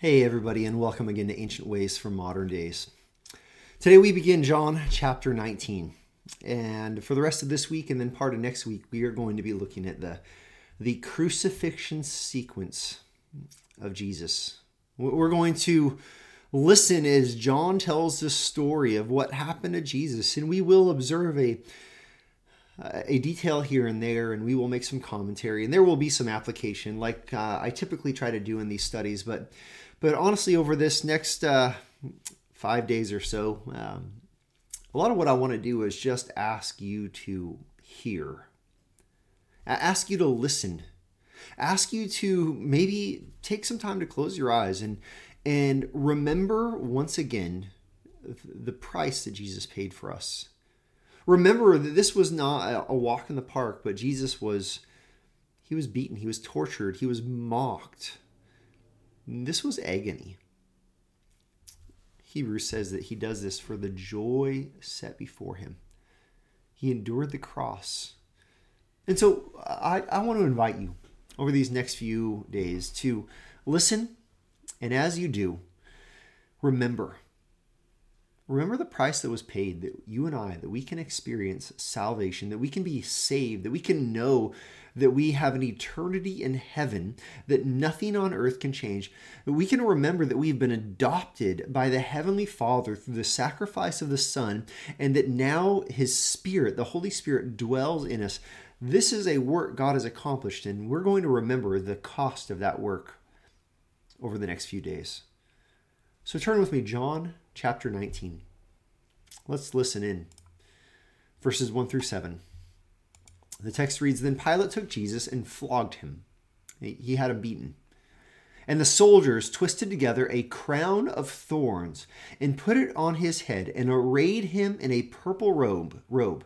Hey, everybody, and welcome again to Ancient Ways from Modern Days. Today we begin John chapter 19. And for the rest of this week and then part of next week, we are going to be looking at the, the crucifixion sequence of Jesus. We're going to listen as John tells the story of what happened to Jesus, and we will observe a a detail here and there, and we will make some commentary, and there will be some application, like uh, I typically try to do in these studies. But but honestly, over this next uh, five days or so, um, a lot of what I want to do is just ask you to hear, ask you to listen, ask you to maybe take some time to close your eyes and and remember once again the price that Jesus paid for us. Remember that this was not a walk in the park, but Jesus was he was beaten, he was tortured, he was mocked this was agony. Hebrews says that he does this for the joy set before him. He endured the cross. And so I, I want to invite you over these next few days to listen. And as you do, remember Remember the price that was paid that you and I, that we can experience salvation, that we can be saved, that we can know that we have an eternity in heaven that nothing on earth can change. That we can remember that we've been adopted by the Heavenly Father through the sacrifice of the Son, and that now His Spirit, the Holy Spirit, dwells in us. This is a work God has accomplished, and we're going to remember the cost of that work over the next few days. So turn with me, John chapter 19. Let's listen in. Verses 1 through 7. The text reads Then Pilate took Jesus and flogged him. He had him beaten. And the soldiers twisted together a crown of thorns and put it on his head and arrayed him in a purple robe. robe.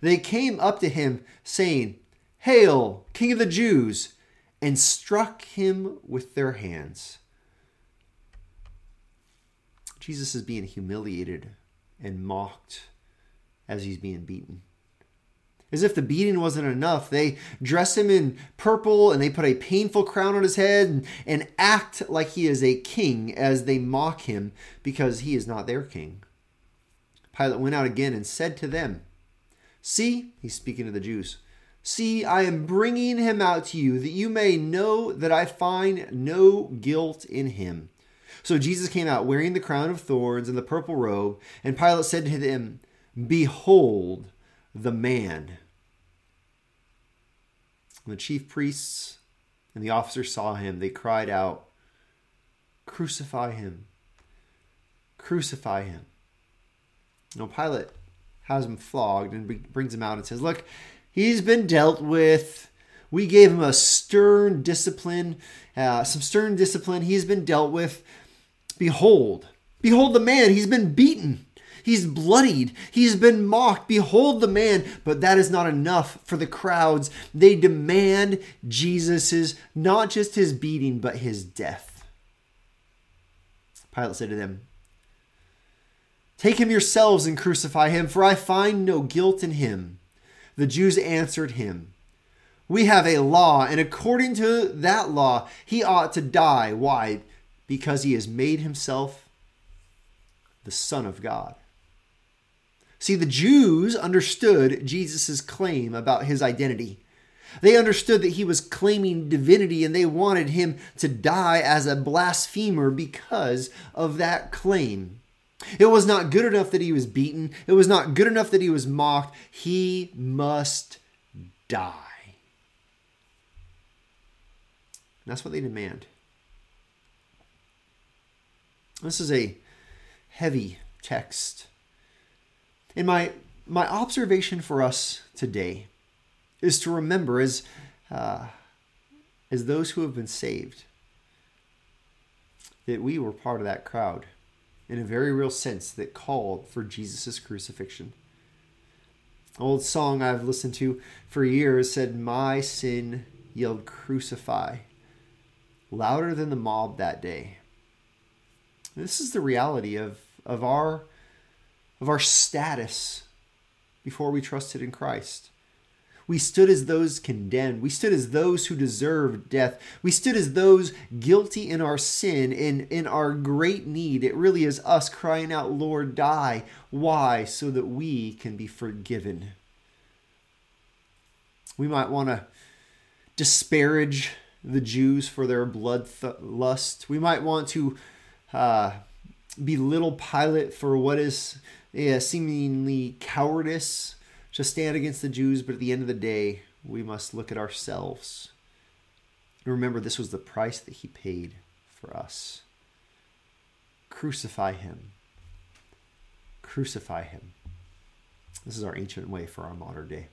They came up to him, saying, Hail, King of the Jews! and struck him with their hands. Jesus is being humiliated and mocked as he's being beaten. As if the beating wasn't enough, they dress him in purple and they put a painful crown on his head and, and act like he is a king as they mock him because he is not their king. Pilate went out again and said to them, See, he's speaking to the Jews, see, I am bringing him out to you that you may know that I find no guilt in him. So Jesus came out wearing the crown of thorns and the purple robe, and Pilate said to them, Behold the man. When the chief priests and the officers saw him, they cried out, Crucify him! Crucify him! Now Pilate has him flogged and brings him out and says, Look, he's been dealt with. We gave him a stern discipline, uh, some stern discipline. He's been dealt with. Behold, behold the man, he's been beaten. He's bloodied. He's been mocked. Behold the man. But that is not enough for the crowds. They demand Jesus's, not just his beating, but his death. Pilate said to them, Take him yourselves and crucify him, for I find no guilt in him. The Jews answered him, We have a law, and according to that law, he ought to die. Why? Because he has made himself the Son of God. See, the Jews understood Jesus' claim about his identity. They understood that he was claiming divinity and they wanted him to die as a blasphemer because of that claim. It was not good enough that he was beaten, it was not good enough that he was mocked. He must die. And that's what they demand. This is a heavy text. And my my observation for us today is to remember as uh, as those who have been saved that we were part of that crowd in a very real sense that called for Jesus' crucifixion. Old song I've listened to for years said, My sin yelled crucify louder than the mob that day. This is the reality of, of our of our status before we trusted in Christ. We stood as those condemned. We stood as those who deserved death. We stood as those guilty in our sin and in our great need. It really is us crying out, Lord, die. Why? So that we can be forgiven. We might want to disparage the Jews for their bloodlust. We might want to uh, belittle Pilate for what is yeah, seemingly cowardice to stand against the Jews, but at the end of the day, we must look at ourselves. Remember, this was the price that he paid for us. Crucify him. Crucify him. This is our ancient way for our modern day.